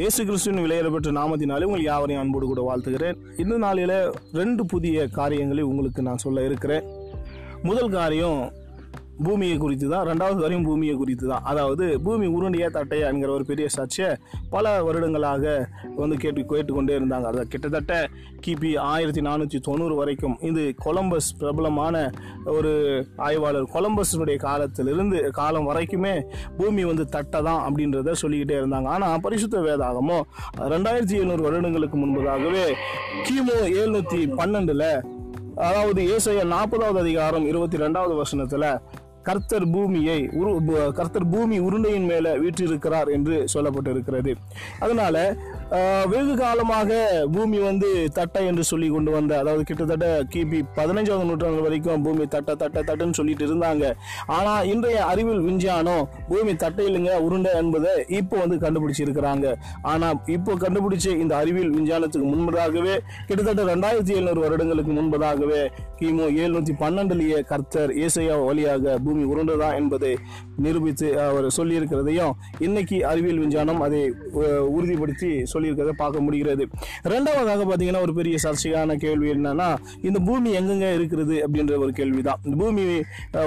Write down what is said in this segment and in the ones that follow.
இயேசு கிறிஸ்துவின் விலையேற பெற்ற நாமத்தினாலே உங்கள் யாவரையும் அன்போடு கூட வாழ்த்துகிறேன். இந்த நாளில் ரெண்டு புதிய காரியங்களை உங்களுக்கு நான் சொல்ல இருக்கிறேன். முதல் காரியம் பூமியை குறித்து தான் ரெண்டாவது காரியம் பூமியை குறித்து தான் அதாவது பூமி உருண்டையா தட்டையா என்கிற ஒரு பெரிய சர்ச்சை பல வருடங்களாக வந்து கேட்டு கேட்டுக்கொண்டே இருந்தாங்க. அதை கிட்டத்தட்ட கிபி ஆயிரத்தி நானூற்றி தொண்ணூறு வரைக்கும் இது கொலம்பஸ் பிரபலமான ஒரு ஆய்வாளர் கொலம்பஸினுடைய காலத்திலிருந்து காலம் வரைக்குமே பூமி வந்து தட்டை தான் அப்படின்றத சொல்லிக்கிட்டே இருந்தாங்க. ஆனால் பரிசுத்த வேதாகமோ ரெண்டாயிரத்தி எழுநூறு வருடங்களுக்கு முன்பதாகவே கிமு எழுநூற்றி பன்னெண்டில் அதாவது ஏசைய நாற்பதாவது அதிகாரம் இருபத்தி ரெண்டாவது வருஷத்தில் கர்த்தர் பூமியை உரு கர்த்தர் பூமி உருண்டையின் மேலே வீற்றிருக்கிறார் என்று சொல்லப்பட்டிருக்கிறது. அதனால வெகு காலமாக பூமி வந்து தட்டை என்று சொல்லி கொண்டு வந்த அதாவது கிட்டத்தட்ட கிபி பதினைஞ்சாவது நூற்றாண்டு வரைக்கும் பூமி தட்டை தட்டை தட்டுன்னு சொல்லிட்டு இருந்தாங்க. ஆனால் இன்றைய அறிவியல் விஞ்ஞானம் பூமி தட்டை இல்லைங்க உருண்டை என்பதை இப்போ வந்து கண்டுபிடிச்சிருக்கிறாங்க. ஆனால் இப்போ கண்டுபிடிச்ச இந்த அறிவியல் விஞ்ஞானத்துக்கு முன்பதாகவே கிட்டத்தட்ட ரெண்டாயிரத்தி எழுநூறு வருடங்களுக்கு முன்பதாகவே கிமு எழுநூத்தி பன்னெண்டுலேயே கர்த்தர் இயேசையா வழியாக பூமி உருண்டதா என்பதை நிரூபித்து அவர் சொல்லியிருக்கிறதையும் இன்னைக்கு அறிவியல் விஞ்ஞானம் அதை உறுதிப்படுத்தி சொல்லியிருக்கிறத பார்க்க முடிகிறது. ரெண்டாவதாக பார்த்தீங்கன்னா ஒரு பெரிய சர்ச்சையான கேள்வி என்னன்னா இந்த பூமி எங்கெங்க இருக்கிறது அப்படின்ற ஒரு கேள்விதான். தான் பூமி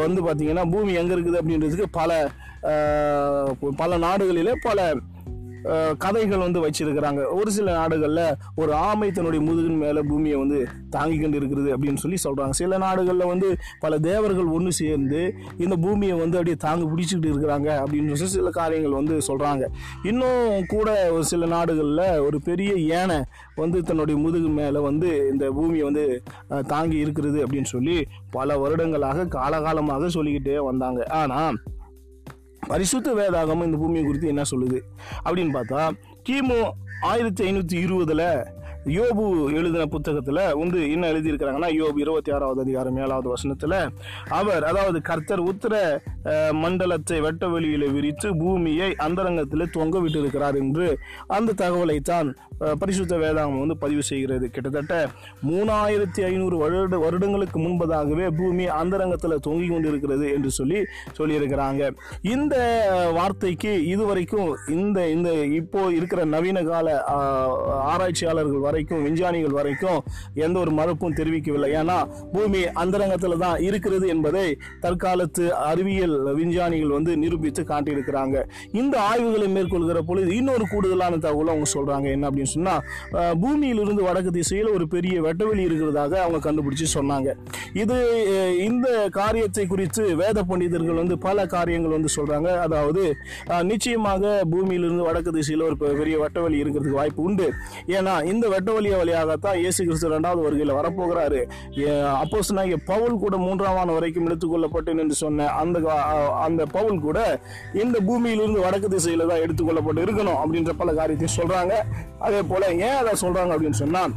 வந்து பார்த்தீங்கன்னா பூமி எங்க இருக்குது அப்படின்றதுக்கு பல பல நாடுகளிலே பல கதைகள் வந்து வச்சிருக்கிறாங்க. ஒரு சில நாடுகளில் ஒரு ஆமை தன்னுடைய முதுகின் மேலே பூமியை வந்து தாங்கி கொண்டு இருக்கிறது அப்படின்னு சொல்லி சொல்கிறாங்க சில நாடுகளில் வந்து பல தேவர்கள் ஒன்று சேர்ந்து இந்த பூமியை வந்து அப்படியே தாங்கி பிடிச்சிக்கிட்டு இருக்கிறாங்க அப்படின்னு சொல்லி சில காரியங்கள் வந்து சொல்கிறாங்க இன்னும் கூட ஒரு சில நாடுகளில் ஒரு பெரிய யானை வந்து தன்னுடைய முதுகு மேலே வந்து இந்த பூமியை வந்து தாங்கி இருக்கிறது அப்படின்னு சொல்லி பல வருடங்களாக காலகாலமாக சொல்லிக்கிட்டே வந்தாங்க. ஆனால் பரிசுத்த வேதாகமம் இந்த பூமியை குறித்து என்ன சொல்லுது? அப்படின்னு பார்த்தா கிமு ஆயிரத்தி ஐநூற்றி இருபதில் யோபு எழுதின புத்தகத்தில் வந்து என்ன எழுதியிருக்கிறாங்கன்னா யோபு இருபத்தி ஆறாவது அதிகாரம் ஏழாவது வசனத்தில் அவர் அதாவது கர்த்தர் உத்தர மண்டலத்தை வெட்ட வெளியில் விரித்து பூமியை அந்தரங்கத்தில் தொங்க விட்டிருக்கிறார் என்று அந்த தகவலை தான் பரிசுத்த வேதாகம் வந்து பதிவு செய்கிறது. கிட்டத்தட்ட மூணாயிரத்தி ஐநூறு வருட வருடங்களுக்கு முன்பதாகவே பூமி அந்தரங்கத்தில் தொங்கி கொண்டிருக்கிறது என்று சொல்லி சொல்லியிருக்கிறாங்க. இந்த வார்த்தைக்கு இதுவரைக்கும் இந்த இந்த இப்போ இருக்கிற நவீன கால ஆராய்ச்சியாளர்கள் வரைக்கும் விஞ்ஞானிகள் வரைக்கும் எந்த ஒரு மறுப்பும் தெரிவிக்கவில்லை. ஏன்னா பூமி அந்தரங்கத்தில் தான் இருக்கிறது என்பதை தற்காலத்து அறிவியல் விஞ்ஞானிகள் வந்து நிரூபித்து காட்டியிருக்கிறாங்க. இந்த ஆய்வுகளை மேற்கொள்கிற பொழுது இன்னொரு கூடுதலான தகவலை அவங்க சொல்கிறாங்க என்ன அப்படின்னு சொன்னால் பூமியிலிருந்து வடக்கு திசையில் ஒரு பெரிய வெட்டவெளி இருக்கிறதாக அவங்க கண்டுபிடிச்சு சொன்னாங்க. இது இந்த காரியத்தை குறித்து வேத பண்டிதர்கள் வந்து பல காரியங்கள் வந்து சொல்கிறாங்க அதாவது நிச்சயமாக பூமியிலிருந்து வடக்கு திசையில் ஒரு பெரிய வெட்டவெளி இருக்கிறதுக்கு வாய்ப்பு உண்டு. ஏன்னா இந்த வெட்டவெளிய வழியாகத்தான் இயேசு கிறிஸ்து இரண்டாவது வருகையில் வரப்போகிறாரு. அப்போஸ் சொன்னாங்க பவுல் கூட மூன்றாம் ஆண்டு வரைக்கும் எடுத்துக்கொள்ளப்பட்டேன் என்று சொன்ன அந்த அந்த பவுல் கூட இந்த பூமியிலிருந்து வடக்கு திசையில தான் எடுத்துக்கொள்ளப்பட்டு இருக்கணும் அப்படின்ற பல காரியத்தையும் சொல்றாங்க. அதே போல ஏன் அதை சொல்றாங்க அப்படின்னு சொன்னால்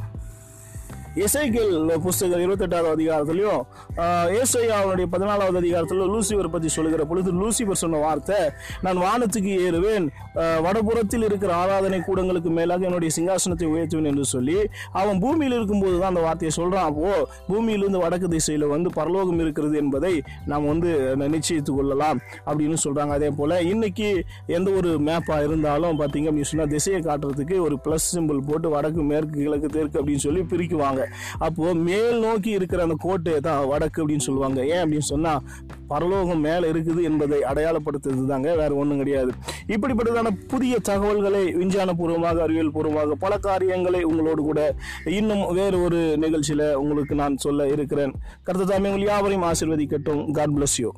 இசைக்கில் புஸ்தகம் இருபத்தெட்டாவது அதிகாரத்திலையும் ஆஹ், அவனுடைய பதினாலாவது அதிகாரத்தில் லூசிபர் பற்றி சொல்லுகிற பொழுது லூசிபர் சொன்ன வார்த்தை நான் வானத்துக்கு ஏறுவேன் வடபுறத்தில் இருக்கிற ஆராதனை கூடங்களுக்கு மேலாக என்னுடைய சிங்காசனத்தை உயர்த்துவேன் என்று சொல்லி அவன் பூமியில் இருக்கும்போது தான் அந்த வார்த்தையை சொல்கிறான் அப்போ பூமியிலிருந்து வடக்கு திசையில் வந்து பரலோகம் இருக்கிறது என்பதை நாம் வந்து நிச்சயித்துக் கொள்ளலாம் அப்படின்னு சொல்கிறாங்க அதே போல் இன்னைக்கு எந்த ஒரு மேப்பாக இருந்தாலும் பார்த்தீங்க அப்படின்னு சொன்னால் திசையை காட்டுறதுக்கு ஒரு ப்ளஸ் சிம்பிள் போட்டு வடக்கு மேற்கு கிழக்கு தெற்கு அப்படின்னு சொல்லி பிரிக்குவாங்க. அப்போ மேல் நோக்கி இருக்கிற அந்த கோட்டை தான் வடக்கு அப்படின்னு சொல்லுவாங்க. ஏன் அப்படின்னு சொன்னா பரலோகம் மேல இருக்குது என்பதை அடையாளப்படுத்துறது தாங்க வேற ஒண்ணும் கிடையாது. இப்படிப்பட்டதான புதிய தகவல்களை விஞ்ஞான பூர்வமாக அறிவியல் பூர்வமாக பல காரியங்களை உங்களோடு கூட இன்னும் வேறு ஒரு நிகழ்ச்சியில உங்களுக்கு நான் சொல்ல இருக்கிறேன். கருத்து தாமே உங்கள் யாவரையும் ஆசிர்வதிக்கட்டும். God bless you